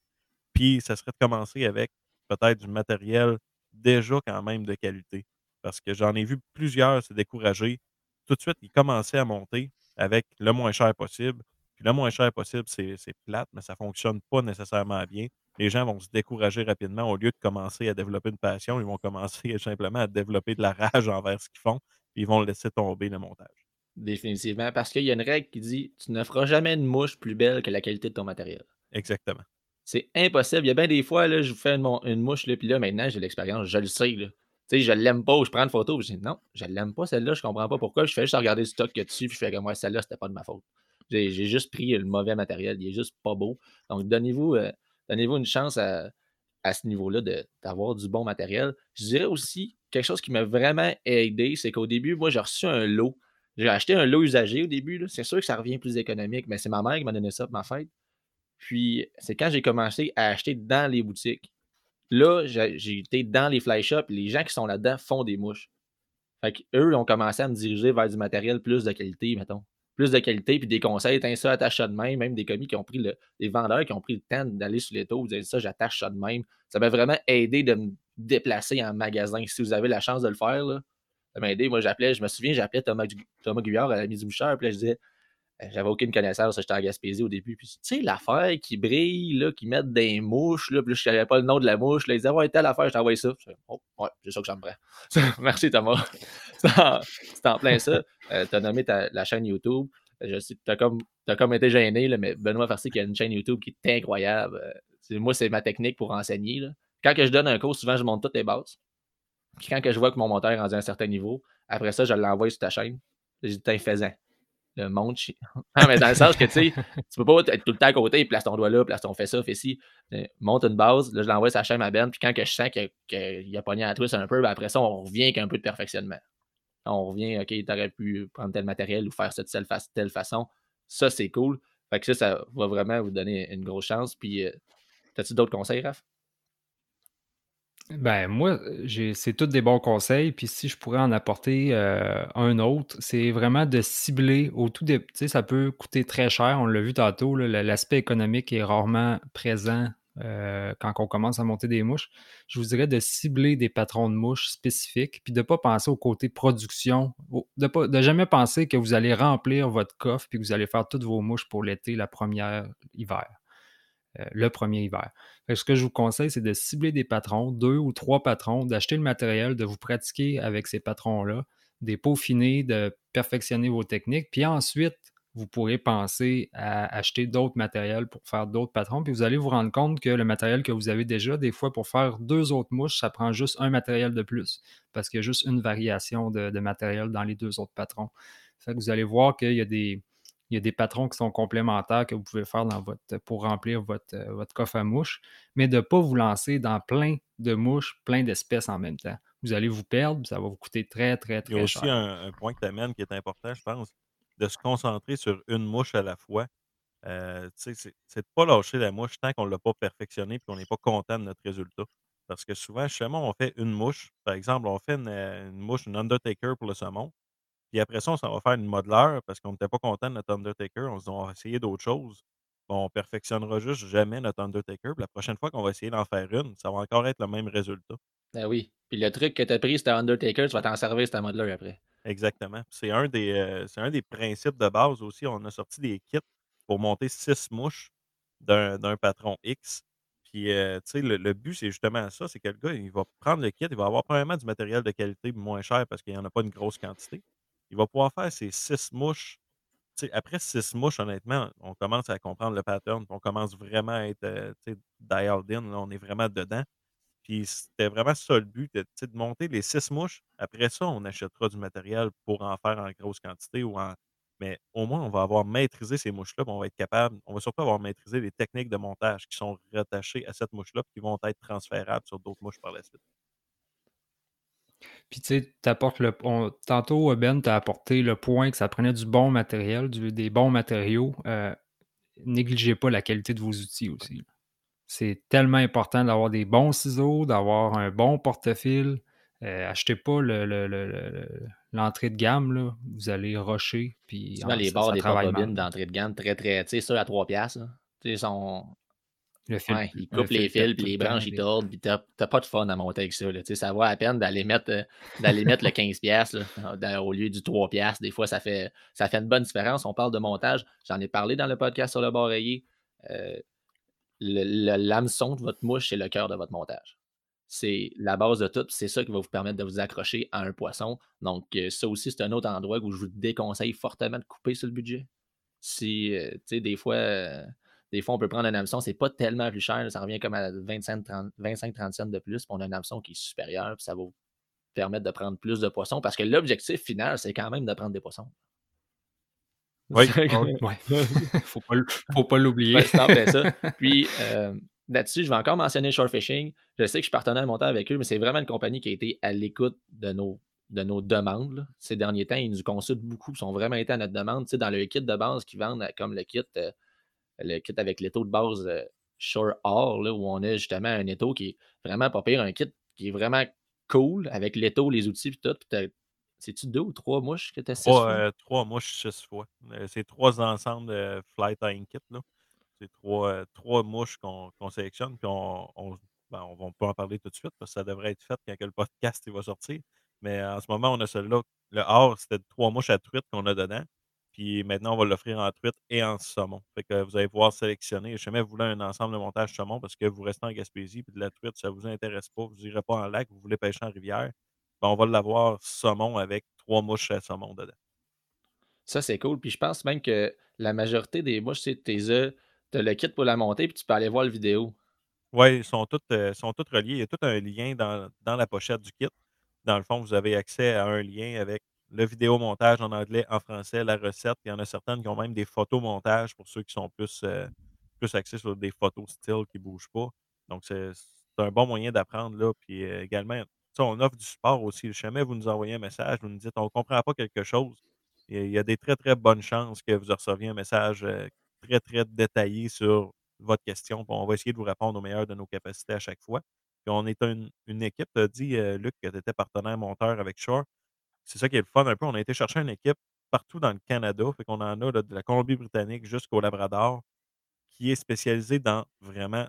Puis, ça serait de commencer avec peut-être du matériel déjà quand même de qualité. Parce que j'en ai vu plusieurs se décourager. Tout de suite, ils commençaient à monter avec le moins cher possible. Puis le moins cher possible, c'est plate, mais ça ne fonctionne pas nécessairement bien. Les gens vont se décourager rapidement au lieu de commencer à développer une passion. Ils vont commencer simplement à développer de la rage envers ce qu'ils font ils vont laisser tomber le montage. Définitivement, parce qu'il y a une règle qui dit tu ne feras jamais une mouche plus belle que la qualité de ton matériel. Exactement. C'est impossible. Il y a bien des fois, là, je vous fais une, mouche, là, puis là, maintenant, j'ai l'expérience, je le sais. Là. Tu sais, je l'aime pas, je prends une photo, je dis non, je l'aime pas celle-là, je comprends pas pourquoi. Je fais juste regarder le stock que dessus, puis je fais comme moi, celle-là, c'était pas de ma faute. J'ai juste pris le mauvais matériel, il est juste pas beau. Donc, donnez-vous euh, donnez une chance à, à ce niveau-là d'avoir du bon matériel. Je dirais aussi quelque chose qui m'a vraiment aidé, c'est qu'au début, moi, j'ai reçu un lot. J'ai acheté un lot usagé au début. C'est sûr que ça revient plus économique, mais c'est ma mère qui m'a donné ça pour ma fête. Puis, c'est quand j'ai commencé à acheter dans les boutiques. Là, j'ai été dans les fly shops. Les gens qui sont là-dedans font des mouches. Fait qu'eux, ont commencé à me diriger vers du matériel plus de qualité, mettons plus de qualité, puis des conseils, t'as ça, attache ça de même, même des commis qui ont pris le, des vendeurs qui ont pris le temps d'aller sur les taux, vous dites ça, j'attache ça de même. Ça m'a vraiment aidé de me déplacer en magasin. Si vous avez la chance de le faire, là, ça m'a aidé. Moi, j'appelais, je me souviens, j'appelais Thomas, Thomas Guyard à la Midi Bouchard, puis je disais j'avais aucune connaissance, j'étais en Gaspésie au début. Puis, tu sais, l'affaire qui brille, là, qui met des mouches, là, puis je savais pas le nom de la mouche. Là, ils disaient, ouais, telle affaire, je t'envoie ça. oh, ouais, c'est ça que j'en prends. Merci, Thomas. c'est en, plein ça. Euh, tu as nommé ta, la chaîne YouTube. Euh, je sais que tu as comme, as comme été gêné, là, mais Benoît Farcy qui a une chaîne YouTube qui est incroyable. moi, c'est ma technique pour enseigner. Là. Quand que je donne un cours, souvent, je monte toutes les bases. Puis quand que je vois que mon monteur est rendu à un certain niveau, après ça, je l'envoie sur ta chaîne. J'ai dit, faisant le monde. Ah, mais dans le sens que tu sais, tu peux pas être tout le temps à côté, place ton doigt là, place ton fait ça, fais ci. Euh, monte une base, là, je l'envoie la chaîne à Ben, puis quand que je sens qu'il a pogné à twist un peu, ben après ça, on revient avec un peu de perfectionnement. On revient, OK, tu aurais pu prendre tel matériel ou faire ça de telle, telle façon. Ça, c'est cool. Fait que ça, ça va vraiment vous donner une grosse chance. Puis, euh, as-tu d'autres conseils, Raph? Ben, moi, c'est tous des bons conseils. Puis si je pourrais en apporter euh, un autre, c'est vraiment de cibler au tout début. Tu sais, ça peut coûter très cher. On l'a vu tantôt. L'aspect économique est rarement présent euh, quand on commence à monter des mouches. Je vous dirais de cibler des patrons de mouches spécifiques, puis de ne pas penser au côté production, de ne jamais penser que vous allez remplir votre coffre puis que vous allez faire toutes vos mouches pour l'été, la première hiver. Euh, le premier hiver. ce que je vous conseille, c'est de cibler des patrons, deux ou trois patrons, d'acheter le matériel, de vous pratiquer avec ces patrons-là, des peaufiner, de perfectionner vos techniques, puis ensuite, vous pourrez penser à acheter d'autres matériels pour faire d'autres patrons, puis vous allez vous rendre compte que le matériel que vous avez déjà, des fois, pour faire deux autres mouches, ça prend juste un matériel de plus, parce qu'il y a juste une variation de, matériel dans les deux autres patrons. vous allez voir qu'il y a des, il y a des patrons qui sont complémentaires que vous pouvez faire dans votre, pour remplir votre, euh, votre coffre à mouches, mais de ne pas vous lancer dans plein de mouches, plein d'espèces en même temps. Vous allez vous perdre, ça va vous coûter très, très, très cher. Il y a aussi un, point que tu amènes qui est important, je pense, de se concentrer sur une mouche à la fois. Euh, c'est de ne pas lâcher la mouche tant qu'on ne l'a pas perfectionné et qu'on n'est pas content de notre résultat. Parce que souvent, justement, on fait une mouche. Par exemple, on fait une, une mouche, une Undertaker pour le saumon. Puis après ça, on s'en va faire une modeleur parce qu'on n'était pas content de notre Undertaker. On se dit, on va essayer d'autres choses. On perfectionnera juste jamais notre Undertaker. Puis la prochaine fois qu'on va essayer d'en faire une, ça va encore être le même résultat. Ben oui. Puis le truc que tu as pris, c'était Undertaker, tu vas t'en servir, c'est modeleur après. Exactement. C'est un, des, euh, un des principes de base aussi. On a sorti des kits pour monter six mouches d'un patron X. Puis, euh, tu sais, le, but, c'est justement ça, c'est que le gars, il va prendre le kit, il va avoir premièrement du matériel de qualité moins cher parce qu'il n'y en a pas une grosse quantité il va pouvoir faire ses six mouches. après six mouches, honnêtement, on commence à comprendre le pattern, on commence vraiment à être euh, dialed in, on est vraiment dedans. Puis c'était vraiment ça le but, de, monter les six mouches. Après ça, on achètera du matériel pour en faire en grosse quantité ou en. Mais au moins, on va avoir maîtrisé ces mouches-là, on va être capable, on va surtout avoir maîtrisé les techniques de montage qui sont rattachées à cette mouche-là, qui vont être transférables sur d'autres mouches par la suite. Puis tu sais, t'apportes le. tantôt, Ben, tu as apporté le point que ça prenait du bon matériel, des bons matériaux. Euh, négligez pas la qualité de vos outils aussi. C'est tellement important d'avoir des bons ciseaux, d'avoir un bon porte-fil. Euh, achetez pas l'entrée de gamme, là. vous allez rusher. Puis, les barres des bobines d'entrée de gamme, très, très, tu sais, ça à 3 piastres. Ils sont le fil, ouais, il coupe les fils, puis les branches, ils tordent, puis t'as pas de fun à monter avec ça. Là. Ça vaut à peine d'aller mettre, euh, mettre le 15$ au lieu du 3$. Des fois, ça fait, ça fait une bonne différence. On parle de montage. J'en ai parlé dans le podcast sur le bord rayé. Euh, l'hameçon de votre mouche, c'est le cœur de votre montage. C'est la base de tout. C'est ça qui va vous permettre de vous accrocher à un poisson. Donc, euh, ça aussi, c'est un autre endroit où je vous déconseille fortement de couper sur le budget. Si, tu sais, des fois des fois, on peut prendre un hameçon, c'est pas tellement plus cher, ça revient comme à 25-30 cents de plus, puis on a un hameçon qui est supérieur, puis ça va vous permettre de prendre plus de poissons, parce que l'objectif final, c'est quand même de prendre des poissons. Oui, il faut pas, faut pas l'oublier. Puis euh, là-dessus, je vais encore mentionner Shore Fishing. Je sais que je suis partenaire montant avec eux, mais c'est vraiment une compagnie qui a été à l'écoute de nos, de nos demandes. Ces derniers temps, ils nous consultent beaucoup, ils sont vraiment été à notre demande. dans le kit de base qu'ils vendent, comme le kit euh, le kit avec l'étau de base euh, Shore All, où on a justement un étau qui est vraiment pas pire, un kit qui est vraiment cool avec l'étau, les outils et tout. C'est-tu deux ou trois mouches que tu as trois, euh, trois mouches six fois. Euh, c'est trois ensembles de Fly Tying Kit. C'est trois, trois mouches qu'on sélectionne. Puis on, on, ben, on, peut en parler tout de suite parce que ça devrait être fait quand le podcast va sortir. Mais en ce moment, on a celui-là. Le or, c'était trois mouches à truite qu'on a dedans. Puis maintenant, on va l'offrir en truite et en saumon. Fait que vous allez pouvoir sélectionner. Jamais vous voulez un ensemble de montage saumon parce que vous restez en Gaspésie, puis de la truite, ça ne vous intéresse pas. Vous n'irez pas en lac, vous voulez pêcher en rivière. Ben, on va l'avoir saumon avec trois mouches à saumon dedans. Ça, c'est cool. Puis je pense même que la majorité des mouches, c'est tes œufs, tu as le kit pour la monter, puis tu peux aller voir la vidéo. Oui, ils sont toutes, euh, reliés. Il y a tout un lien dans, dans la pochette du kit. Dans le fond, vous avez accès à un lien avec le vidéomontage en anglais, en français, la recette. Il y en a certaines qui ont même des photomontages pour ceux qui sont plus, euh, plus axés sur des photos style qui ne bougent pas. Donc, c'est un bon moyen d'apprendre. Puis euh, également, on offre du support aussi. Jamais vous nous envoyez un message, vous nous dites on ne comprend pas quelque chose. Il y a des très, très bonnes chances que vous receviez un message euh, très, très détaillé sur votre question. on va essayer de vous répondre au meilleur de nos capacités à chaque fois. Puis on est une, une équipe, tu as dit, Luc, que tu étais partenaire monteur avec Shore c'est ça qui est le fun un peu. On a été chercher une équipe partout dans le Canada. Fait qu'on en a de la Colombie-Britannique jusqu'au Labrador qui est spécialisée dans vraiment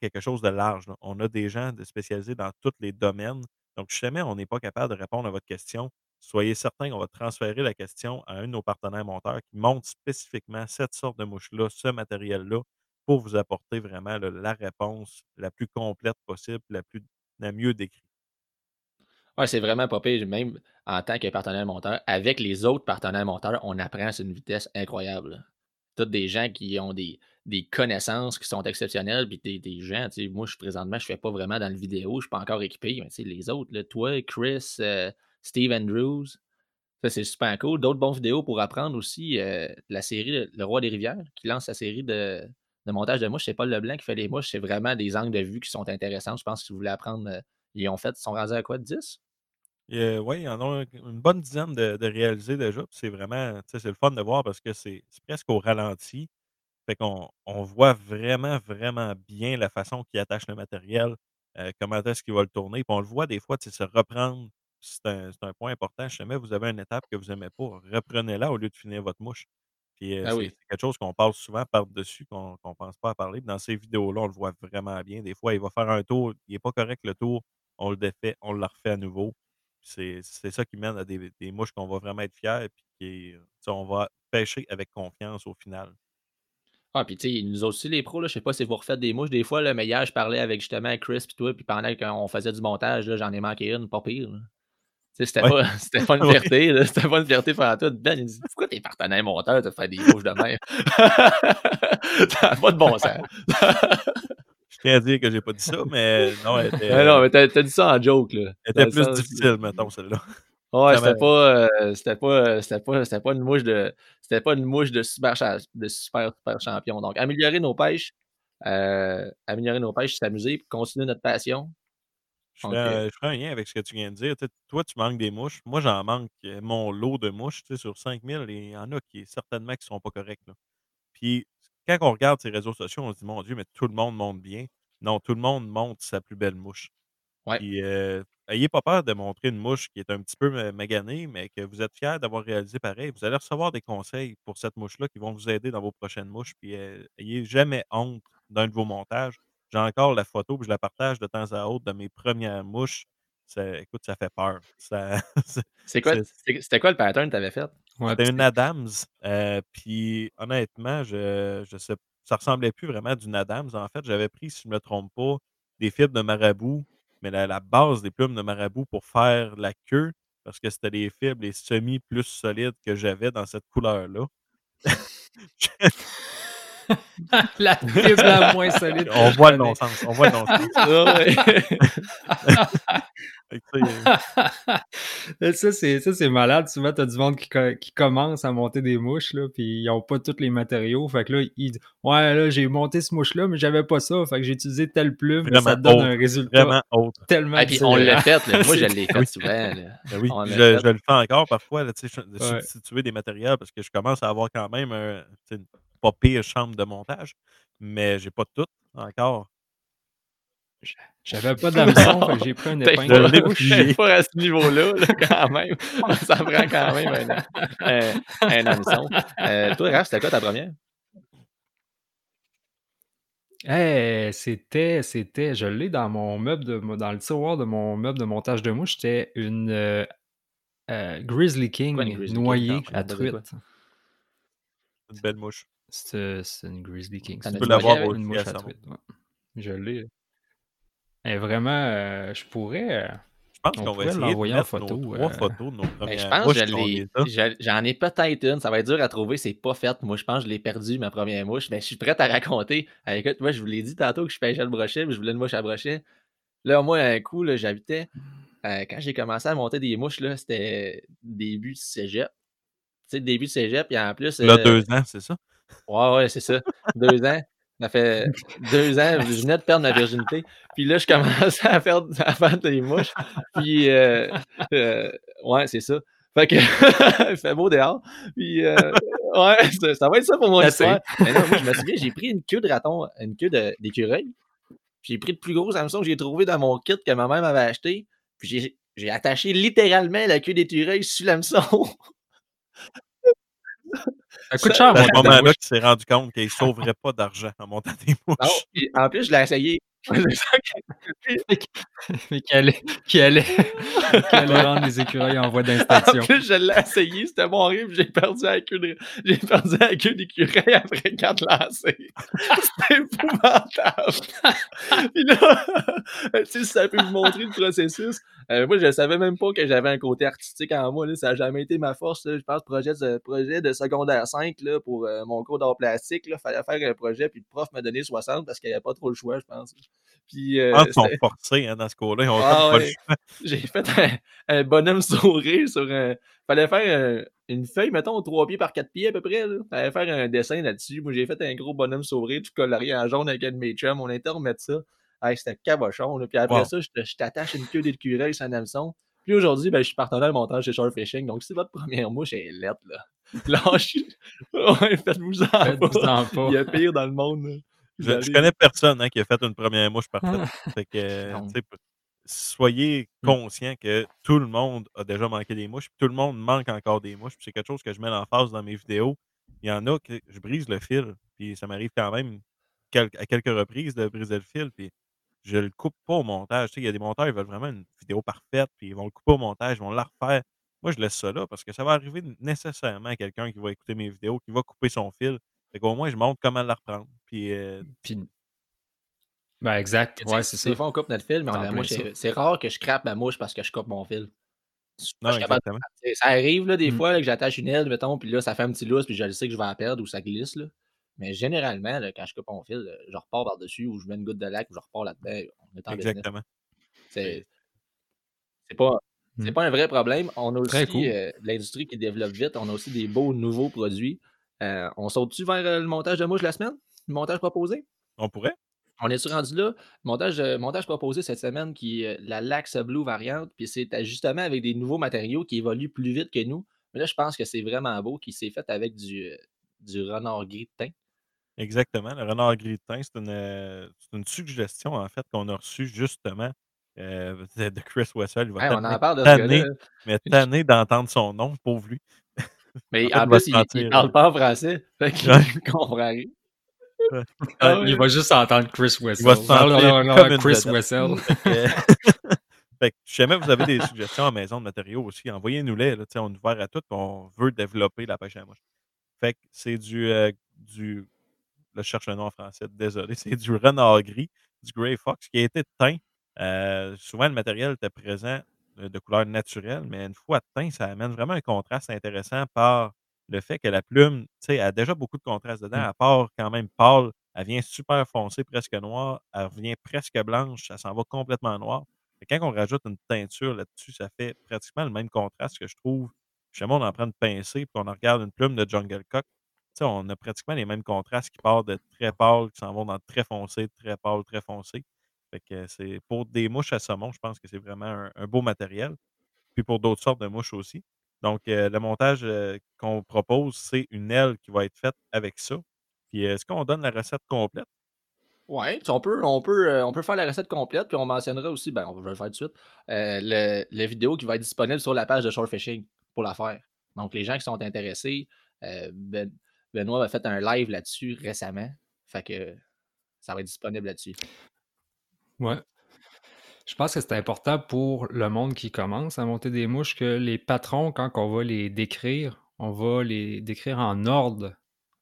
quelque chose de large. On a des gens spécialisés dans tous les domaines. Donc, jamais on n'est pas capable de répondre à votre question, soyez certain qu'on va transférer la question à un de nos partenaires monteurs qui monte spécifiquement cette sorte de mouche-là, ce matériel-là, pour vous apporter vraiment la réponse la plus complète possible, la, plus, la mieux décrite. Ouais, c'est vraiment pas pire, même en tant que partenaire monteur. Avec les autres partenaires monteurs, on apprend à une vitesse incroyable. Toutes des gens qui ont des, des connaissances qui sont exceptionnelles, puis des, des gens, tu sais, moi, je, présentement, je fais pas vraiment dans le vidéo, je suis pas encore équipé, mais tu sais, les autres, là, toi, Chris, euh, Steve Andrews, ça, c'est super cool. D'autres bons vidéos pour apprendre aussi euh, la série Le Roi des Rivières, qui lance sa série de, de montage de mouches. C'est pas Leblanc qui fait les mouches, c'est vraiment des angles de vue qui sont intéressants. Je pense que si vous voulez apprendre, euh, ils ont fait, ils sont rendus à quoi, 10? Oui, il y en a une bonne dizaine de, de réalisés déjà. C'est vraiment, c'est le fun de voir parce que c'est presque au ralenti. Fait qu'on on voit vraiment, vraiment bien la façon qu'il attache le matériel, euh, comment est-ce qu'il va le tourner. Puis on le voit des fois se reprendre. C'est un, un point important. Si jamais vous avez une étape que vous n'aimez pas, reprenez-la au lieu de finir votre mouche. Puis euh, ah c'est quelque chose qu'on parle souvent par-dessus, qu'on ne pense pas à parler. Dans ces vidéos-là, on le voit vraiment bien. Des fois, il va faire un tour, il n'est pas correct le tour, on le défait, on le refait à nouveau. C'est ça qui mène à des, des mouches qu'on va vraiment être fiers et on va pêcher avec confiance au final. Ah, puis tu sais, nous aussi, les pros, là, je sais pas si vous refaites des mouches. Des fois, le meilleur, je parlais avec justement Chris et toi, puis pendant qu'on faisait du montage, j'en ai manqué une, pas pire. C'était pas, pas, une fierté, c'était pas une fierté faire tout. Ben, il dit Pourquoi t'es partenaire monteur de faire des mouches de mer T'as pas de bon sens. Tiens à dire que j'ai pas dit ça, mais non, elle était. non, mais t'as, dit ça en joke, là. Elle était plus difficile, mettons, celle-là. Ouais, c'était pas, euh, c'était pas, c'était pas, c'était pas une mouche de, c'était pas une mouche de super, de super, super champion. Donc, améliorer nos pêches, euh, améliorer nos pêches, s'amuser, continuer notre passion. Je ferai, un lien avec ce que tu viens de dire. toi, tu manques des mouches. Moi, j'en manque euh, mon lot de mouches. Sur 5000, il y en a qui certainement qui sont pas corrects. Puis, quand on regarde ces réseaux sociaux, on se dit, mon Dieu, mais tout le monde monte bien. Non, tout le monde monte sa plus belle mouche. Ouais. Puis, euh, ayez pas peur de montrer une mouche qui est un petit peu maganée, mais que vous êtes fier d'avoir réalisé pareil. Vous allez recevoir des conseils pour cette mouche-là qui vont vous aider dans vos prochaines mouches. Puis, euh, ayez jamais honte d'un de vos montages. J'ai encore la photo, puis je la partage de temps à autre de mes premières mouches. Ça, écoute, ça fait peur. quoi, c'était quoi le pattern que tu avais fait? C'était une Adams. Euh, puis honnêtement, je, je sais, ça ressemblait plus vraiment d'une Adams. En fait, j'avais pris, si je ne me trompe pas, des fibres de marabout, mais la, base des plumes de marabout pour faire la queue, parce que c'était les fibres les semis plus solides que j'avais dans cette couleur-là. la fibre la moins solide. On voit le non-sens. On voit le non-sens. ça, c'est malade. Souvent, tu as du monde qui, qui, commence à monter des mouches, là, puis ils n'ont pas tous les matériaux. Fait que là, ils disent Ouais, là, j'ai monté ce mouche-là, mais j'avais pas ça. Fait que j'ai utilisé telle plume. ça te donne un résultat vraiment autre. tellement ah, puis on l'a fait. Moi, je l'ai fait souvent. Ben oui, je, je, le fais encore parfois. Là, ouais. Substituer des matériels parce que je commence à avoir quand même un, une pas pire chambre de montage, mais j'ai pas tout encore. J'avais pas d'hameçon, j'ai pris un épingle. Je pas à ce niveau-là, quand même. Ça prend quand même un, un, hameçon. Euh, toi, Raph, c'était quoi ta première? Eh, c'était, c'était, je l'ai dans mon meuble, de, dans le tiroir de mon meuble de montage de mouche, c'était une euh, euh, Grizzly King noyée à truite. Une belle mouche. C'est c'est une Grizzly King. Tu peux l'avoir Une mouche à truite, ouais. Je l'ai. Elle est vraiment, euh, je pourrais, euh, Je pense on qu'on va pourrait essayer de l'envoyer en photo. nos euh, 3 photos de nos Ben, je pense mouches que je je- J'en ai peut-être une. Ça va être dur à trouver. C'est pas fait. Moi, je pense que je l'ai perdu, ma première mouche. Mais je suis prêt à raconter. Ah, écoute, moi, je vous l'ai dit tantôt que je pêchais le brochet, mais je voulais une mouche à brochet. Là, moi, un coup, là, j'habitais. euh, quand j'ai commencé à monter des mouches, là, c'était début de cégep. Tu sais, début de cégep, et en plus. Là, euh, 2 ans, c'est ça? Ouais, ouais, c'est ça. Deux ans. Ça fait deux ans, je venais de perdre ma virginité. Puis là, je commençais à faire, à faire des mouches. Puis, euh, euh, ouais, c'est ça. Fait que, il fait beau dehors. Puis, euh, ouais, ça, ça va être ça pour mon histoire. Mais non, moi, je me souviens, j'ai pris une queue de raton, une queue d'écureuil. J'ai pris le plus gros hameçon que j'ai trouvé dans mon kit que ma mère m'avait acheté. Puis, j'ai- j'ai attaché littéralement la queue d'écureuil sur l'hameçon. Ça coûte cher, des moment-là qu'il s'est rendu compte qu'il ne sauverait pas d'argent en montant des Non, mouches. en plus, je l'ai essayé. Qui allait, qui allait, qui allait rendre les écureuils en voie En plus, je l'ai essayé, c'était mon rêve, j'ai perdu la queue de... j'ai perdu la queue d'écureuil après quatre lancers. C'était épouvantable. Puis là, tu sais, si ça peut vous montrer le processus. euh, moi, je savais même pas que j'avais un côté artistique en moi. Là. Ça n'a jamais été ma force. là. Je pense projet de, projet de secondaire 5 là, pour euh, mon cours d'art plastique. Il fallait faire un projet, puis le prof m'a donné 60 parce qu'il n'y avait pas trop le choix, je pense. Puis, euh, pense qu'ils sont forcés hein, dans ce. Ils ont Ah ouais. j'ai fait un, un bonhomme sourire sur un. Fallait faire un- une feuille, mettons, 3 pieds par 4 pieds à peu près. Là. Fallait faire un dessin là-dessus. Moi, j'ai fait un gros bonhomme sourire, tout colorié en jaune avec un de mes chums. On était remettre ça. Hey, c'était cabochon. Là. Puis après Wow. ça, je t'attache une queue d'écureuil sur un hameçon. Puis aujourd'hui, ben, je suis partenaire de montage chez Shore Fishing. Donc, si votre première mouche est lettre, là, lâche. ouais, faites-vous-en pas. Faites-vous-en pas. Il y a pire dans le monde. là. Je, je connais personne hein, qui a fait une première mouche parfaite. Ah. Fait que, euh, soyez Mm. conscient que tout le monde a déjà manqué des mouches, puis tout le monde manque encore des mouches. C'est quelque chose que je mets en face dans mes vidéos. Il y en a que je brise le fil, puis ça m'arrive quand même quel- à quelques reprises de briser le fil, puis je le coupe pas au montage. Tu sais, Il y a des monteurs, ils veulent vraiment une vidéo parfaite, puis ils vont le couper au montage, ils vont la refaire. Moi, je laisse ça là parce que ça va arriver nécessairement à quelqu'un qui va écouter mes vidéos, qui va couper son fil. Fait qu'au moins, je montre comment la reprendre. Puis, euh, Puis, ben exact. Ouais, c'est ça. Des fois, on coupe notre fil, mais on C'est rare que je crappe ma mouche parce que je coupe mon fil. Non, de- Ça arrive là, des Mm. fois là, que j'attache une aile, mettons, puis là, ça fait un petit lousse, puis je le sais que je vais la perdre ou ça glisse. Là. Mais généralement, là, quand je coupe mon fil, euh, je repars par-dessus ou je mets une goutte de lac ou je repars là-dedans. On est en business. Exactement. C'est c'est pas, c'est Mm. pas un vrai problème. On a aussi cool. euh, de l'industrie qui développe vite. On a aussi des beaux nouveaux produits. Euh, on saute-tu vers euh, le montage de mouche la semaine? Le montage proposé? On pourrait? On est rendu là? Montage, euh, montage proposé cette semaine qui est la Lax Blue variante. Puis c'est justement avec des nouveaux matériaux qui évoluent plus vite que nous. Mais là, je pense que c'est vraiment beau qui s'est fait avec du, du renard gris de teint. Exactement. Le renard gris de teint, c'est une, une suggestion, en fait, qu'on a reçue justement euh, de Chris Wessel. Il va Hey, on en parle de gars-là. mais tanné d'entendre son nom, pauvre lui. Mais En plus, il, sentir, il parle pas en français. Fait qu'il Ouais. comprend rien. Ouais. Ah. Il va juste entendre Chris Il Wessel. va se Non, non, non, non, comme une Chris. Wessel. Fait que, si jamais vous avez des suggestions à maison de matériaux aussi, envoyez-nous-les. là, tu sais, On est ouvert à tout. On veut développer la pêche à la mouche. Fait que c'est du, euh, du. Là, je cherche un nom en français, désolé. C'est du renard gris, du Grey Fox, qui a été teint. Euh, souvent, le matériel était présent de couleur naturelle, mais une fois teint, ça amène vraiment un contraste intéressant par le fait que la plume, tu sais, a déjà beaucoup de contraste dedans, Mm. à part quand même pâle. Elle vient super foncée, presque noire. Elle revient presque blanche. Ça s'en va complètement noir. Et quand on rajoute une teinture là-dessus, ça fait pratiquement le même contraste que je trouve. Chez moi, on en prend une pincée, puis on regarde une plume de Jungle Cock. Tu sais, on a pratiquement les mêmes contrastes qui partent de très pâle, qui s'en vont dans très foncé, très pâle, très foncé. C'est pour des mouches à saumon, je pense que c'est vraiment un, beau matériel. Puis pour d'autres sortes de mouches aussi. Donc, euh, le montage euh, qu'on propose, c'est une aile qui va être faite avec ça. Puis est-ce qu'on donne la recette complète? Ouais, on peut, on, peut, euh, on peut faire la recette complète, puis on mentionnera aussi, ben, on va le faire tout de suite, le, la vidéo qui va être disponible sur la page de Short Fishing pour la faire. Donc, les gens qui sont intéressés, Ben- Benoît a fait un live là-dessus récemment. Fait que ça va être disponible là-dessus. Ouais. Je pense que c'est important pour le monde qui commence à monter des mouches que les patrons, quand on va les décrire, on va les décrire en ordre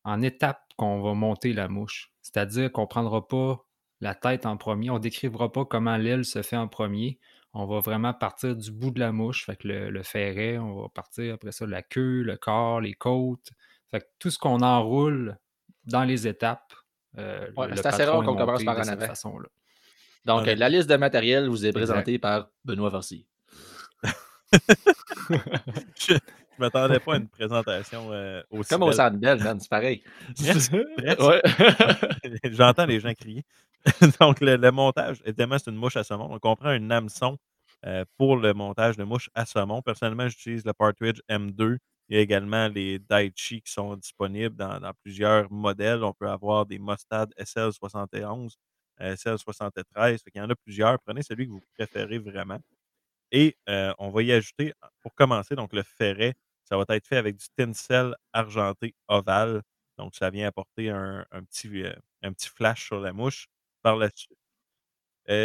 en étapes qu'on va monter la mouche. C'est-à-dire qu'on ne prendra pas la tête en premier, on ne décrivra pas comment l'aile se fait en premier. On va vraiment partir du bout de la mouche, fait que le, ferret, on va partir après ça la queue, le corps, les côtes. Fait que tout ce qu'on enroule dans les étapes, euh, c'est assez rare qu'on commence par en avant. Façon-là. Donc, la liste de matériel vous est présentée par Benoît Farcy. je ne m'attendais pas à une présentation euh, aussi. Comme au Centre Bell, c'est pareil. J'entends les gens crier. Donc, le, montage, évidemment, c'est une mouche à saumon. Donc, on prend un hameçon euh, pour le montage de mouche à saumon. Personnellement, j'utilise le Partridge M2. Il y a également les Daichi qui sont disponibles dans, plusieurs modèles. On peut avoir des Mustad SL71, SL73. Il y en a plusieurs. Prenez celui que vous préférez vraiment. Et on va y ajouter, pour commencer, donc le ferret, ça va être fait avec du tinsel argenté ovale. Donc, ça vient apporter un, petit, un petit flash sur la mouche. Par la suite,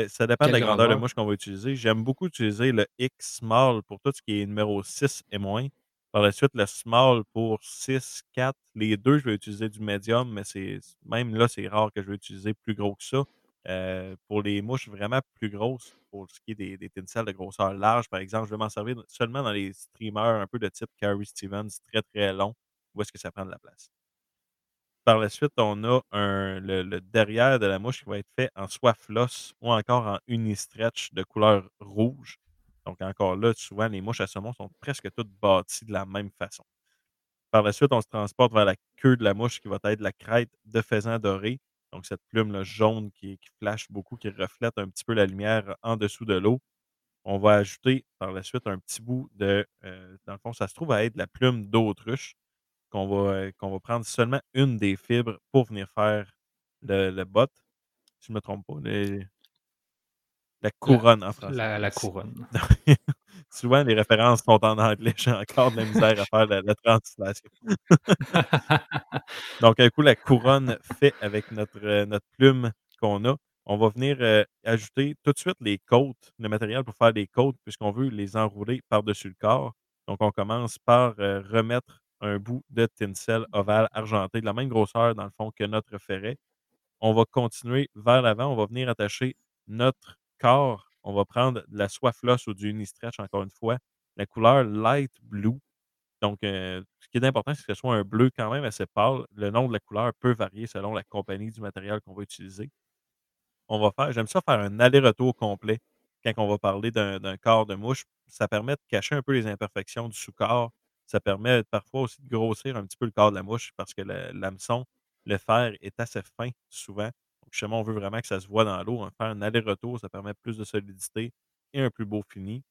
ça dépend de la grandeur de mouche qu'on va utiliser. J'aime beaucoup utiliser le X small pour tout ce qui est numéro 6 et moins. Par la suite, le small pour 6, 4. Les deux, je vais utiliser du médium, mais c'est même là, c'est rare que je vais utiliser plus gros que ça. Euh, pour les mouches vraiment plus grosses, pour ce qui est des, des de grosseur large, par exemple, je vais m'en servir seulement dans les streamers un peu de type Carrie Stevens, très très long, où est-ce que ça prend de la place? Par la suite, on a le, derrière de la mouche qui va être fait en soie floss ou encore en uni-stretch de couleur rouge. Donc, encore là, souvent, les mouches à saumon sont presque toutes bâties de la même façon. Par la suite, on se transporte vers la queue de la mouche qui va être la crête de faisan doré donc, cette plume jaune qui, qui, flash beaucoup, qui reflète un petit peu la lumière en dessous de l'eau. On va ajouter par la suite un petit bout de. Euh, dans le fond, ça se trouve à être la plume d'autruche qu'on va, euh, qu'on va prendre seulement une des fibres pour venir faire le, le bot. Si je ne me trompe pas. la couronne en français. La, couronne. Souvent, les références sont en anglais. J'ai encore de la misère à faire la, translation. Donc, un coup, la couronne fait avec notre, euh, notre plume qu'on a. On va venir euh, ajouter tout de suite les côtes, le matériel pour faire les côtes, puisqu'on veut les enrouler par-dessus le corps. Donc, on commence par euh, remettre un bout de tinsel ovale argenté de la même grosseur, dans le fond, que notre ferret. On va continuer vers l'avant. On va venir attacher notre corps on va prendre de la soie floss ou du Unistretch, encore une fois, la couleur light blue. Donc, euh, ce qui est important, c'est que ce soit un bleu quand même assez pâle. Le nom de la couleur peut varier selon la compagnie du matériel qu'on va utiliser. On va faire, j'aime ça faire un aller-retour complet quand on va parler d'un corps de mouche. Ça permet de cacher un peu les imperfections du sous-corps. Ça permet parfois aussi de grossir un petit peu le corps de la mouche parce que l'hameçon, le fer est assez fin souvent justement, on veut vraiment que ça se voit dans l'eau. Hein. Faire un aller-retour, ça permet plus de solidité et un plus beau fini.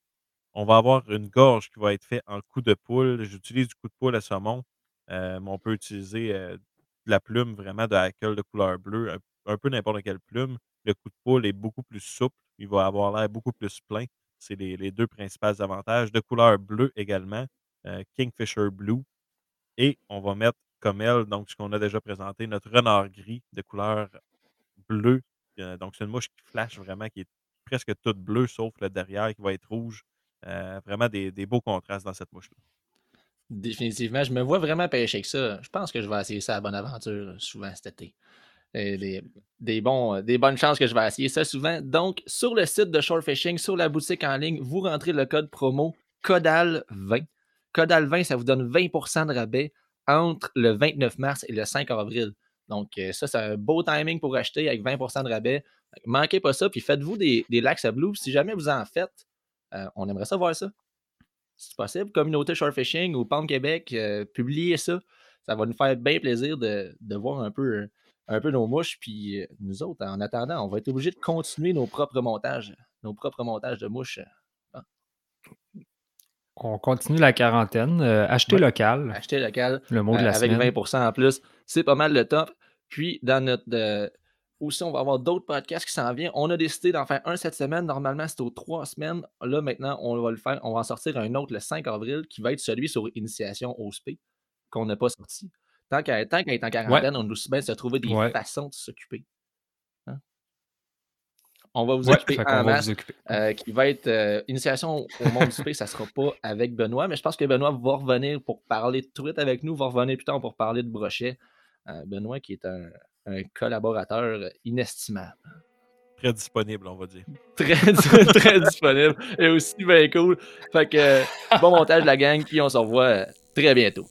On va avoir une gorge qui va être faite en coup de poule. J'utilise du coup de poule à saumon, euh, mais on peut utiliser euh, de la plume vraiment de hackle de couleur bleue, un, peu n'importe quelle plume. Le coup de poule est beaucoup plus souple, il va avoir l'air beaucoup plus plein. C'est les, deux principaux avantages. De couleur bleue également, euh, Kingfisher Blue. Et on va mettre comme elle, donc ce qu'on a déjà présenté, notre renard gris de couleur bleu. Euh, donc, c'est une mouche qui flash vraiment, qui est presque toute bleue, sauf le derrière qui va être rouge. Euh, vraiment des, beaux contrastes dans cette mouche-là. Définitivement, je me vois vraiment pêcher avec ça. Je pense que je vais essayer ça à Bonne Aventure souvent cet été. Des, des, bons, des bonnes chances que je vais essayer ça souvent. Donc, sur le site de Shore Fishing, sur la boutique en ligne, vous rentrez le code promo CODAL20. CODAL20, ça vous donne 20% de rabais entre le 29 mars et le 5 avril. Donc, euh, ça, c'est un beau timing pour acheter avec 20% de rabais. Manquez pas ça, puis faites-vous des, des lacs à blue. Si jamais vous en faites, euh, on aimerait ça voir ça. Si possible, communauté short fishing ou Palm Québec, euh, publiez ça. Ça va nous faire bien plaisir de, voir un peu, un peu nos mouches. Puis nous autres, en attendant, on va être obligés de continuer nos propres montages, nos propres montages de mouches. On continue la quarantaine. acheter local. Acheter local. Le mot de la avec 20% en plus. C'est pas mal le top. Puis, dans notre. Euh, aussi, on va avoir d'autres podcasts qui s'en viennent. On a décidé d'en faire un cette semaine. Normalement, c'est aux trois semaines. Là, maintenant, on va le faire. On va en sortir un autre le 5 avril qui va être celui sur initiation au SP qu'on n'a pas sorti. Tant qu'elle est en quarantaine, on nous aussi bien se trouver des façons de s'occuper. On va vous occuper en vous occuper. Euh, qui va être euh, initiation au monde du spé, ça sera pas avec Benoît, mais je pense que Benoît va revenir pour parler de truite avec nous, va revenir plus tard pour parler de brochet. Euh, Benoît qui est un, collaborateur inestimable. Très disponible, on va dire. Très, très disponible. Et aussi bien cool. Fait que bon montage de la gang, puis on se revoit très bientôt.